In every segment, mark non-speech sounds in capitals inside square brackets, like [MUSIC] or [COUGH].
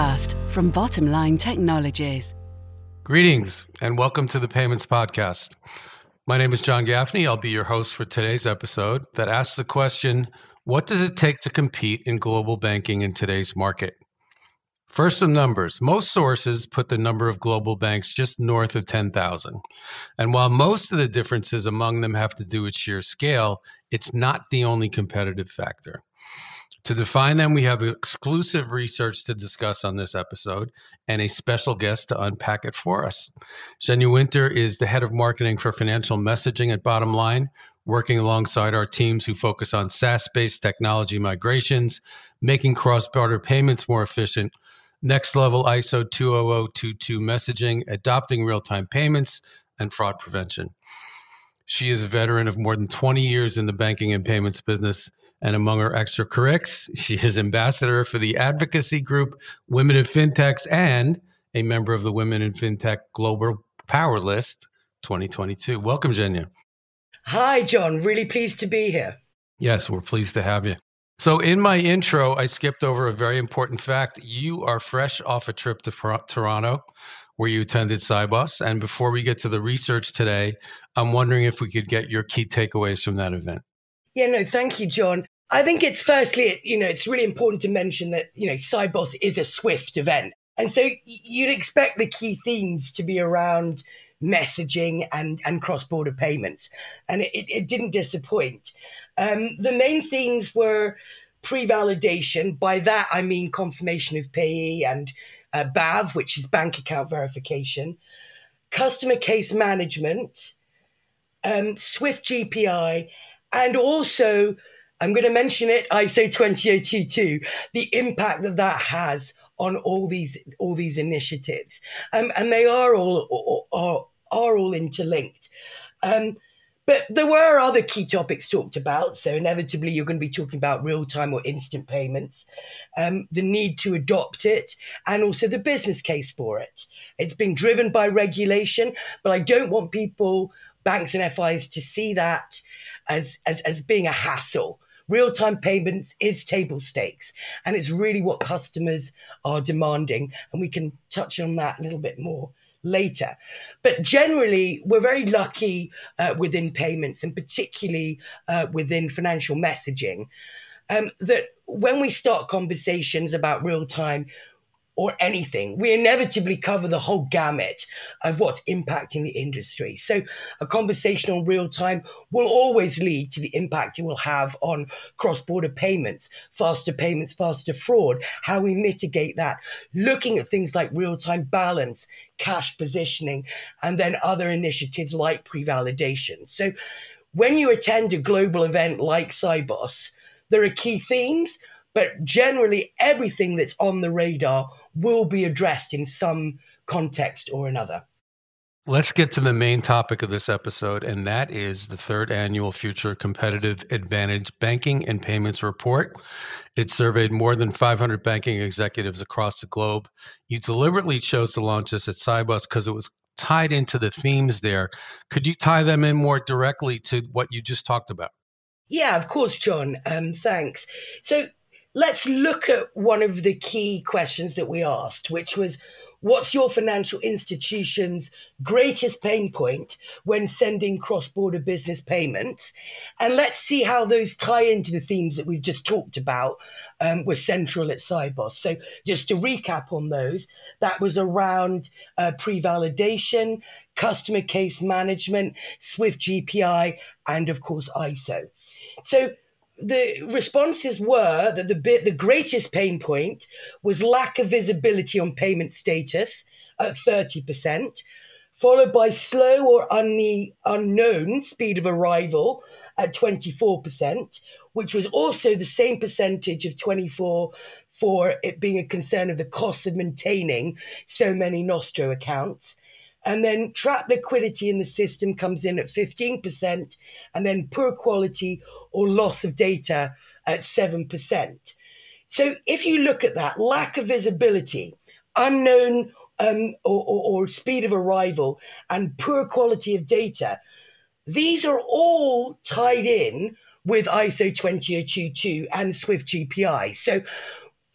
Podcast from Bottomline Technologies. Greetings and welcome to the Payments Podcast. My name is John Gaffney. I'll be your host for today's episode that asks the question What does it take to compete in global banking in today's market? First, some numbers. Most sources put the number of global banks just north of 10,000. And while most of the differences among them have to do with sheer scale, it's not the only competitive factor. To define them, we have exclusive research to discuss on this episode and a special guest to unpack it for us. Zhenya Winter is the head of marketing for financial messaging at Bottomline, working alongside our teams who focus on SaaS based technology migrations, making cross border payments more efficient, next level ISO 20022 messaging, adopting real time payments, and fraud prevention. She is a veteran of more than 20 years in the banking and payments business and among her extracurriculars, she is ambassador for the advocacy group Women in Fintechs and a member of the Women in Fintech Global Power List 2022. Welcome, Zhenya. Hi, John. Really pleased to be here. Yes, we're pleased to have you. So, in my intro, I skipped over a very important fact. You are fresh off a trip to Toronto where you attended Sibos. And before we get to the research today, I'm wondering if we could get your key takeaways from that event. Yeah, no, thank you, John. I think it's firstly, you know, it's really important to mention that, you know, Sibos is a Swift event. And so you'd expect the key themes to be around messaging and, and cross border payments. And it, it didn't disappoint. Um, the main themes were pre validation. By that, I mean confirmation of payee and uh, BAV, which is bank account verification, customer case management, um, Swift GPI, and also I'm going to mention it, ISO 20022, the impact that that has on all these all these initiatives, um, and they are all are are all interlinked. Um, but there were other key topics talked about. So inevitably, you're going to be talking about real time or instant payments, um, the need to adopt it, and also the business case for it. It's being driven by regulation, but I don't want people, banks and FIs, to see that as as, as being a hassle real time payments is table stakes and it's really what customers are demanding. And we can touch on that a little bit more later. But generally, we're very lucky uh, within payments and particularly uh, within financial messaging. Um, that when we start conversations about real time, or anything, we inevitably cover the whole gamut of what's impacting the industry. So, a conversation on real time will always lead to the impact it will have on cross border payments, faster payments, faster fraud, how we mitigate that, looking at things like real time balance, cash positioning, and then other initiatives like pre validation. So, when you attend a global event like Sibos, there are key themes, but generally everything that's on the radar will be addressed in some context or another. Let's get to the main topic of this episode, and that is the third annual Future Competitive Advantage Banking and Payments Report. It surveyed more than 500 banking executives across the globe. You deliberately chose to launch this at Sibos because it was tied into the themes there. Could you tie them in more directly to what you just talked about? Yeah, of course, John. Um, thanks. So, let's look at one of the key questions that we asked, which was what's your financial institution's greatest pain point when sending cross border business payments? And let's see how those tie into the themes that we've just talked about um, were central at Sibos. So, just to recap on those, that was around uh, pre validation, customer case management, Swift GPI, and of course, ISO. So, the responses were that the bit the greatest pain point was lack of visibility on payment status at 30%, followed by slow or unne- unknown speed of arrival at 24%, which was also the same percentage of 24 for it being a concern of the cost of maintaining so many Nostro accounts. And then trap liquidity in the system comes in at 15%, and then poor quality or loss of data at 7%. So if you look at that, lack of visibility, unknown um, or, or, or speed of arrival, and poor quality of data, these are all tied in with ISO 20022 and Swift GPI. So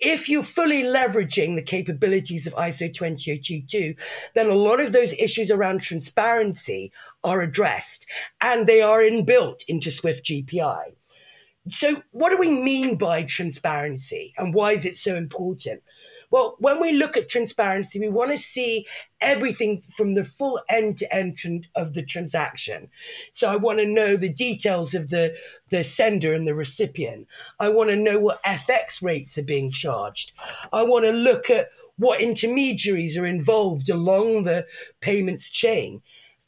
if you're fully leveraging the capabilities of ISO 20022, then a lot of those issues around transparency are addressed and they are inbuilt into Swift GPI. So, what do we mean by transparency and why is it so important? Well, when we look at transparency, we want to see everything from the full end to end of the transaction. So I want to know the details of the, the sender and the recipient. I want to know what FX rates are being charged. I want to look at what intermediaries are involved along the payments chain.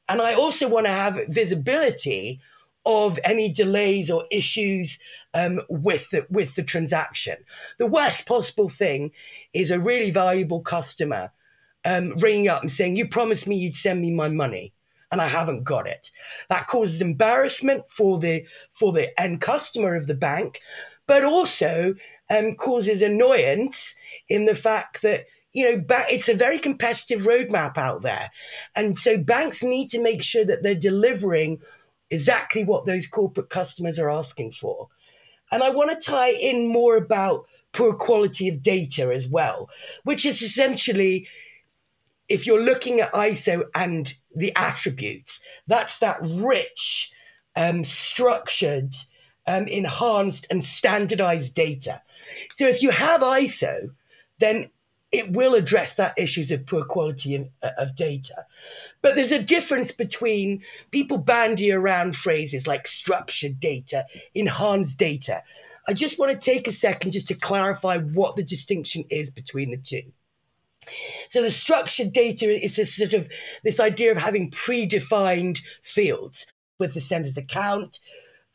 And I also want to have visibility of any delays or issues um, with the, with the transaction. The worst possible thing is a really valuable customer um, ringing up and saying, "You promised me you'd send me my money." And I haven't got it. That causes embarrassment for the for the end customer of the bank, but also um, causes annoyance in the fact that you know, it's a very competitive roadmap out there. And so banks need to make sure that they're delivering exactly what those corporate customers are asking for. And I want to tie in more about poor quality of data as well, which is essentially if you're looking at ISO and the attributes, that's that rich, um, structured, um, enhanced, and standardized data. So if you have ISO, then it will address that issues of poor quality of, of data. But there's a difference between people bandy around phrases like structured data, enhanced data. I just want to take a second just to clarify what the distinction is between the two. So the structured data is a sort of this idea of having predefined fields with the sender's account,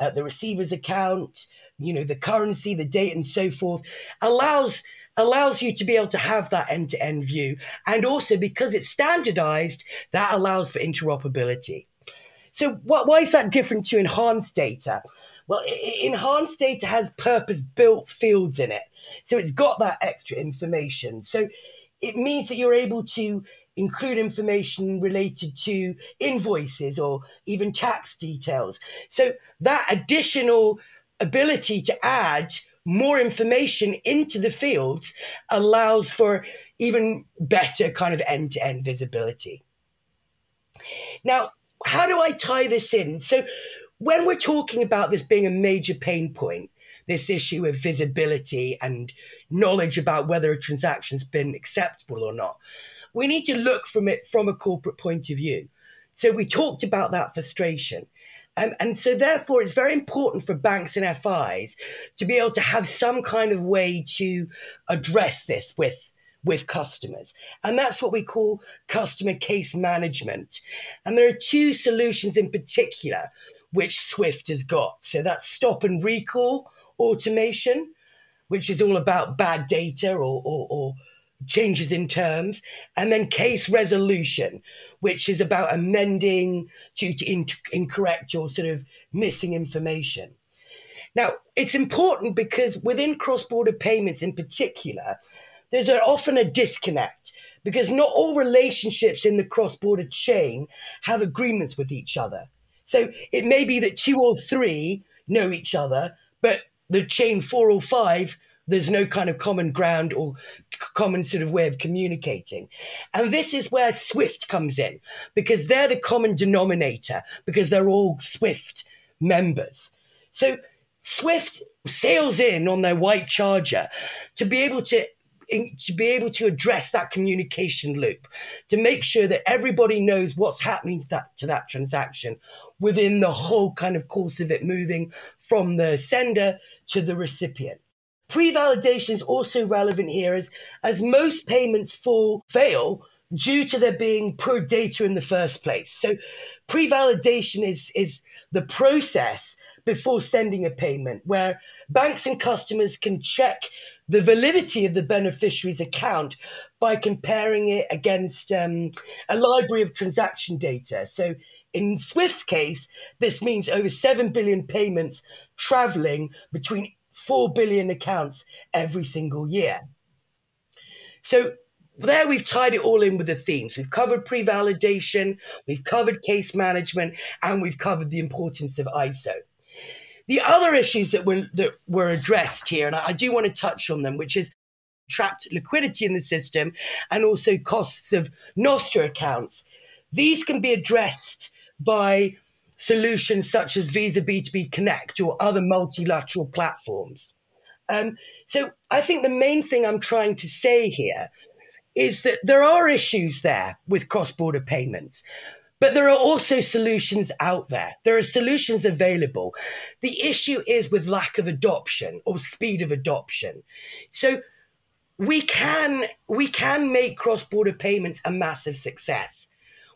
uh, the receiver's account, you know, the currency, the date, and so forth, allows allows you to be able to have that end to end view. And also because it's standardized, that allows for interoperability. So, what, why is that different to enhanced data? Well, enhanced data has purpose built fields in it. So, it's got that extra information. So, it means that you're able to include information related to invoices or even tax details. So, that additional ability to add more information into the fields allows for even better kind of end to end visibility. Now, how do I tie this in? So, when we're talking about this being a major pain point, this issue of visibility and knowledge about whether a transaction's been acceptable or not, we need to look from it from a corporate point of view. So, we talked about that frustration. Um, and so, therefore, it's very important for banks and FIs to be able to have some kind of way to address this with with customers. And that's what we call customer case management. And there are two solutions in particular which Swift has got. So that's stop and recall automation, which is all about bad data or, or, or changes in terms, and then case resolution, which is about amending due to in- incorrect or sort of missing information. Now, it's important because within cross border payments in particular, there's often a disconnect because not all relationships in the cross border chain have agreements with each other. So it may be that two or three know each other, but the chain four or five there's no kind of common ground or common sort of way of communicating. And this is where Swift comes in because they're the common denominator because they're all Swift members. So Swift sails in on their white charger to be able to to be able to address that communication loop to make sure that everybody knows what's happening to that to that transaction within the whole kind of course of it moving from the sender to the recipient Pre-validation is also relevant here as, as most payments fall fail due to there being poor data in the first place. So pre-validation is, is the process before sending a payment where banks and customers can check the validity of the beneficiary's account by comparing it against um, a library of transaction data. So in Swift's case, this means over 7 billion payments traveling between 4 billion accounts every single year. So there we've tied it all in with the themes. We've covered pre-validation, we've covered case management, and we've covered the importance of ISO. The other issues that were that were addressed here, and I, do want to touch on them, which is trapped liquidity in the system, and also costs of Nostro accounts. These can be addressed by solutions such as Visa B2B Connect or other multilateral platforms. Um, so I think the main thing I'm trying to say here is that there are issues there with cross border payments. But there are also solutions out there. There are solutions available. The issue is with lack of adoption or speed of adoption. So we can we can make cross-border payments a massive success.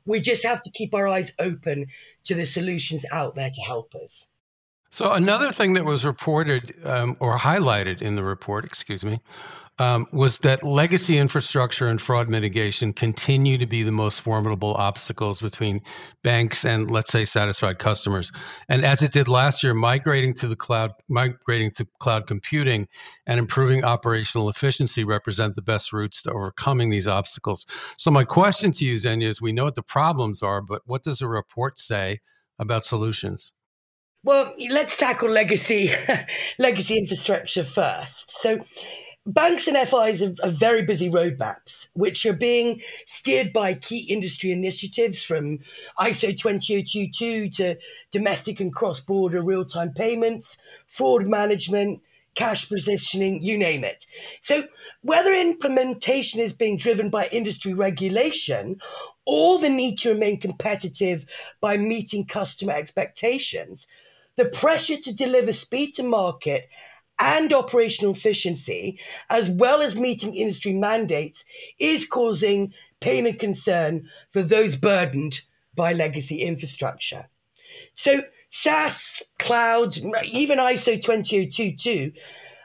We just have to keep our eyes open to the solutions out there to help us. So another thing that was reported um, or highlighted in the report, excuse me, um, was that legacy infrastructure and fraud mitigation continue to be the most formidable obstacles between banks and, let's say, satisfied customers. And as it did last year, migrating to the cloud, migrating to cloud computing, and improving operational efficiency represent the best routes to overcoming these obstacles. So, my question to you, Zhenya, is: We know what the problems are, but what does the report say about solutions? Well, let's tackle legacy [LAUGHS] legacy infrastructure first. So banks and FIs are, are, very busy roadmaps, which are being steered by key industry initiatives from ISO 20022 to domestic and cross border real time payments, fraud management, cash positioning, you name it. So, whether implementation is being driven by industry regulation or the need to remain competitive by meeting customer expectations, the pressure to deliver speed to market and operational efficiency, as well as meeting industry mandates, is causing pain and concern for those burdened by legacy infrastructure. So, SaaS, clouds, even ISO 20022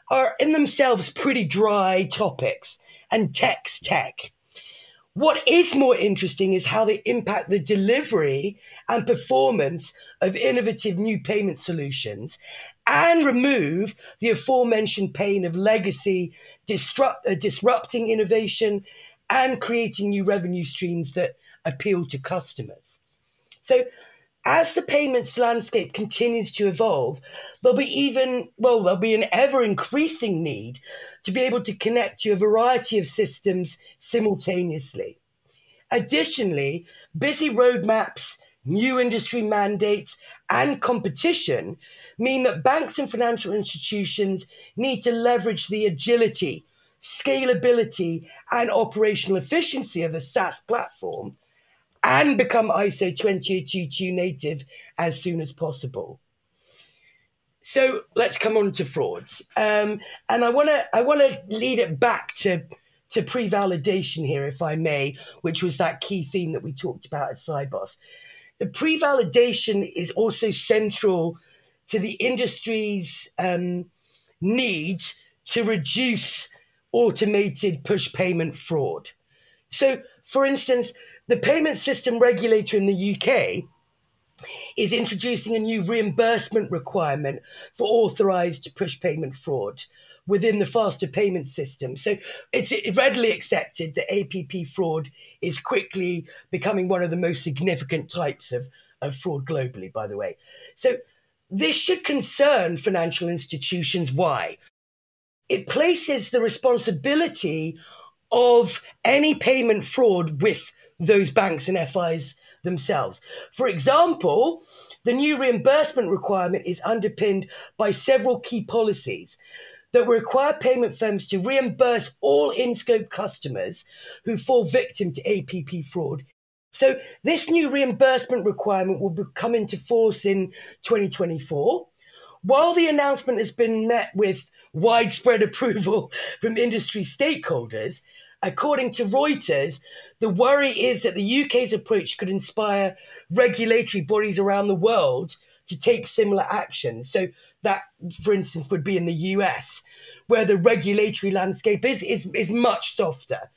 are in themselves pretty dry topics, and tech's tech. What is more interesting is how they impact the delivery and performance of innovative new payment solutions and remove the aforementioned pain of legacy, disrupt, uh, disrupting innovation, and creating new revenue streams that appeal to customers. So, as the payments landscape continues to evolve, there'll be even, well, there'll be an ever increasing need to be able to connect to a variety of systems simultaneously. Additionally, busy roadmaps, new industry mandates, and competition mean that banks and financial institutions need to leverage the agility, scalability, and operational efficiency of a SaaS platform and become ISO 20022 native as soon as possible. So let's come on to frauds, um, and I want to I want to lead it back to to pre-validation here, if I may, which was that key theme that we talked about at Sibos. The pre-validation is also central to the industry's um, need to reduce authorized push payment fraud. So, for instance, the payment system regulator in the UK is introducing a new reimbursement requirement for authorized push payment fraud within the faster payment system. So it's readily accepted that APP fraud is quickly becoming one of the most significant types of, of fraud globally, by the way. So this should concern financial institutions. Why? It places the responsibility of any payment fraud with those banks and FIs themselves. For example, the new reimbursement requirement is underpinned by several key policies that will require payment firms to reimburse all in scope customers who fall victim to APP fraud so this new reimbursement requirement will come into force in 2024. While the announcement has been met with widespread [LAUGHS] approval from industry stakeholders, according to Reuters, the worry is that the UK's approach could inspire regulatory bodies around the world to take similar action. So that, for instance, would be in the US, where the regulatory landscape is, is, is much softer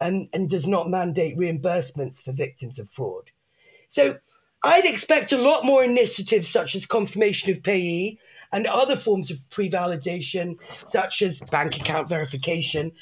and, and does not mandate reimbursements for victims of fraud. So I'd expect a lot more initiatives such as confirmation of payee and other forms of pre validation, such as bank account verification,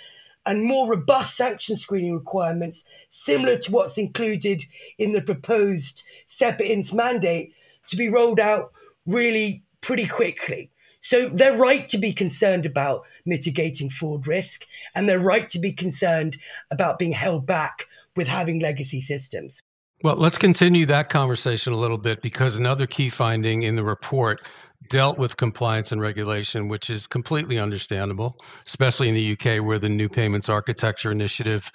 and more robust sanction screening requirements, similar to what's included in the proposed SEPA mandate, to be rolled out really pretty quickly. So they're right to be concerned about mitigating fraud risk, and they're right to be concerned about being held back with having legacy systems. Well, let's continue that conversation a little bit because another key finding in the report dealt with compliance and regulation, which is completely understandable, especially in the UK, where the new payments architecture initiative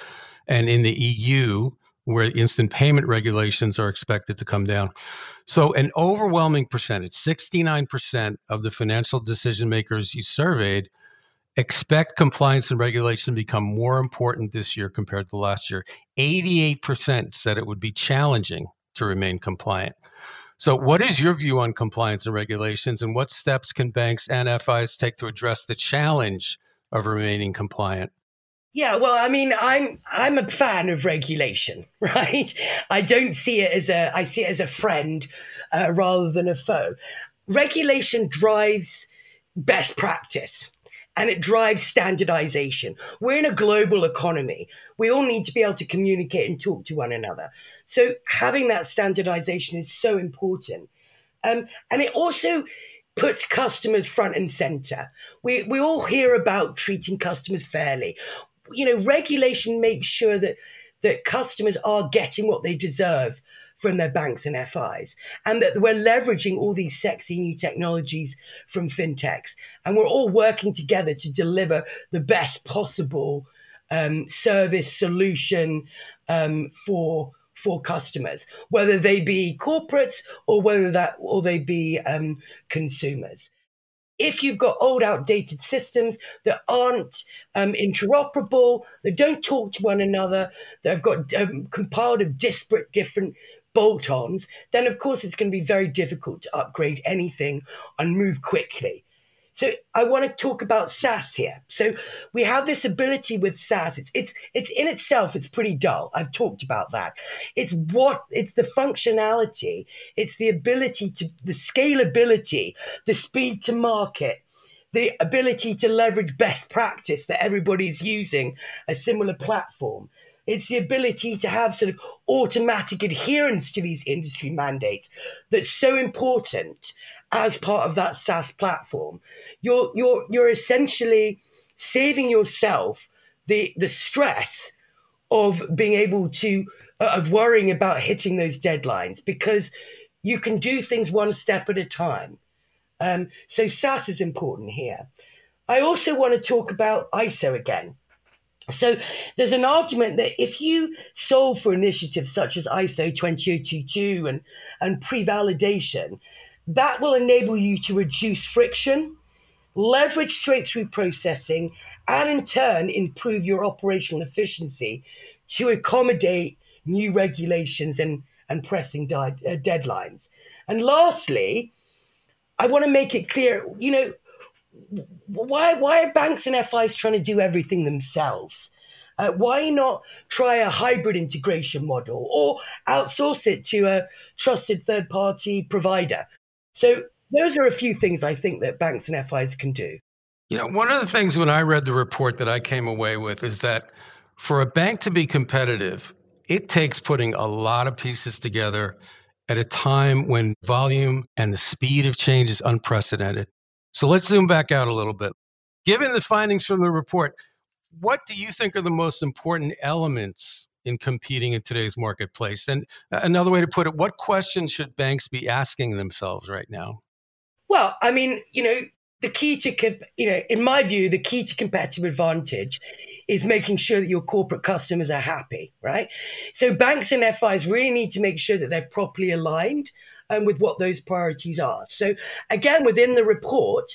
and in the EU, where instant payment regulations are expected to come down. So, an overwhelming percentage, 69% of the financial decision makers you surveyed, expect compliance and regulation to become more important this year compared to last year. 88% said it would be challenging to remain compliant. So, what is your view on compliance and regulations, and what steps can banks and FIs take to address the challenge of remaining compliant? Yeah, well, I mean, I'm I'm a fan of regulation, [LAUGHS] right? I don't see it as a I see it as a friend uh, rather than a foe. Regulation drives best practice and it drives standardization. We're in a global economy. We all need to be able to communicate and talk to one another. So having that standardization is so important. Um, and it also puts customers front and center. We, we all hear about treating customers fairly. You know, regulation makes sure that, that customers are getting what they deserve from their banks and FIs, and that we're leveraging all these sexy new technologies from fintechs, and we're all working together to deliver the best possible um, service solution um, for for customers, whether they be corporates or whether that or they be um, consumers. If you've got old, outdated systems that aren't um, interoperable, that don't talk to one another, that have got um, compiled of disparate different bolt ons, then of course it's going to be very difficult to upgrade anything and move quickly. So I want to talk about SaaS here. So we have this ability with SaaS. It's it's it's in itself it's pretty dull. I've talked about that. It's what it's the functionality, it's the ability to the scalability, the speed to market, the ability to leverage best practice that everybody's using a similar platform. It's the ability to have sort of automatic adherence to these industry mandates that's so important as part of that SaaS platform. You're you're you're essentially saving yourself the the stress of being able to uh, of worrying about hitting those deadlines because you can do things one step at a time. Um, so SaaS is important here. I also want to talk about ISO again. So there's an argument that if you solve for initiatives such as ISO 20022 and, and pre-validation, that will enable you to reduce friction, leverage straight-through processing, and in turn improve your operational efficiency to accommodate new regulations and, and pressing di- uh, deadlines. And lastly, I want to make it clear, you know, why why are banks and FIs trying to do everything themselves? Uh, why not try a hybrid integration model or outsource it to a trusted third party provider? So those are a few things I think that banks and FIs can do. You know, one of the things when I read the report that I came away with is that for a bank to be competitive, it takes putting a lot of pieces together at a time when volume and the speed of change is unprecedented. So let's zoom back out a little bit. Given the findings from the report, what do you think are the most important elements in competing in today's marketplace? And another way to put it, what questions should banks be asking themselves right now? Well, I mean, you know, the key to, you know, in my view, the key to competitive advantage is making sure that your corporate customers are happy, right? So banks and FIs really need to make sure that they're properly aligned um, with what those priorities are. So, again, within the report,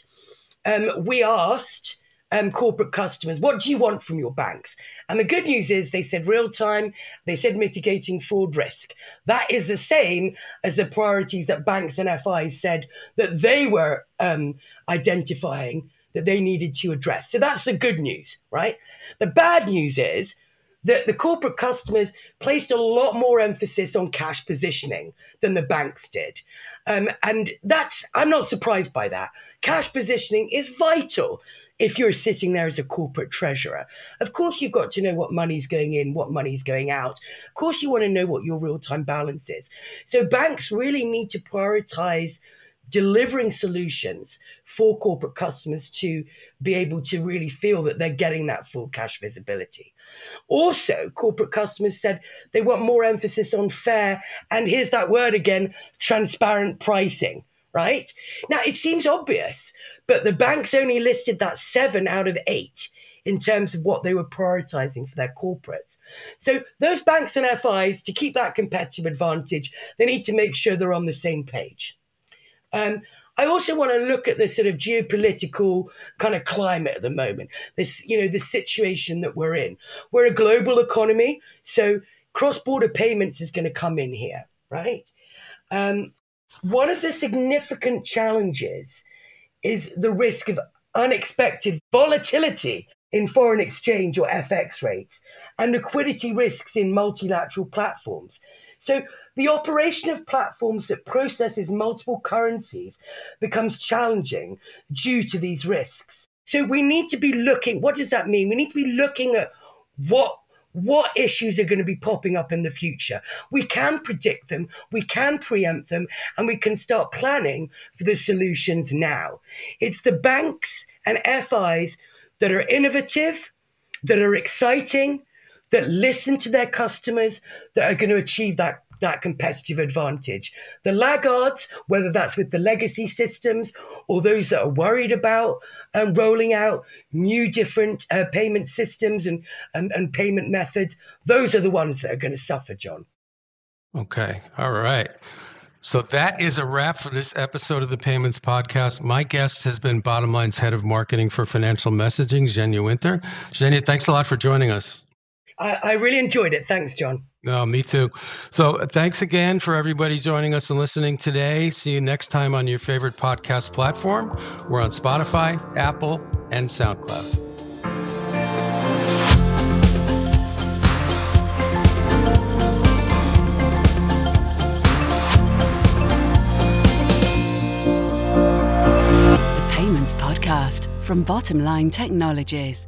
um, we asked um, corporate customers, what do you want from your banks? And the good news is they said real time, they said mitigating fraud risk. That is the same as the priorities that banks and FIs said that they were um, identifying that they needed to address. So that's the good news, right? The bad news is that the corporate customers placed a lot more emphasis on cash positioning than the banks did. Um, and that's, I'm not surprised by that. Cash positioning is vital if you're sitting there as a corporate treasurer. Of course, you've got to know what money's going in, what money's going out. Of course, you want to know what your real time balance is. So, banks really need to prioritize delivering solutions for corporate customers to be able to really feel that they're getting that full cash visibility. Also, corporate customers said they want more emphasis on fair, and here's that word again transparent pricing, right? Now, it seems obvious, but the banks only listed that seven out of eight in terms of what they were prioritizing for their corporates. So, those banks and FIs, to keep that competitive advantage, they need to make sure they're on the same page. Um, I also want to look at the sort of geopolitical kind of climate at the moment. This, you know, the situation that we're in. We're a global economy, so cross-border payments is going to come in here, right? Um, one of the significant challenges is the risk of unexpected volatility in foreign exchange or FX rates and liquidity risks in multilateral platforms. So the operation of platforms that processes multiple currencies becomes challenging due to these risks. So we need to be looking, what does that mean? We need to be looking at what what issues are going to be popping up in the future. We can predict them, we can preempt them, and we can start planning for the solutions now. It's the banks and FIs that are innovative, that are exciting, that listen to their customers, that are going to achieve that that competitive advantage. The laggards, whether that's with the legacy systems or those that are worried about um, rolling out new different uh, payment systems and, and, and payment methods, those are the ones that are going to suffer, John. Okay. All right. So that is a wrap for this episode of the Payments Podcast. My guest has been Bottomline's head of marketing for financial messaging, Zhenya Winter. Zhenya, thanks a lot for joining us. I, I really enjoyed it. Thanks, John. No, me too. So uh, thanks again for everybody joining us and listening today. See you next time on your favorite podcast platform. We're on Spotify, Apple, and SoundCloud. The Payments Podcast from Bottomline Technologies.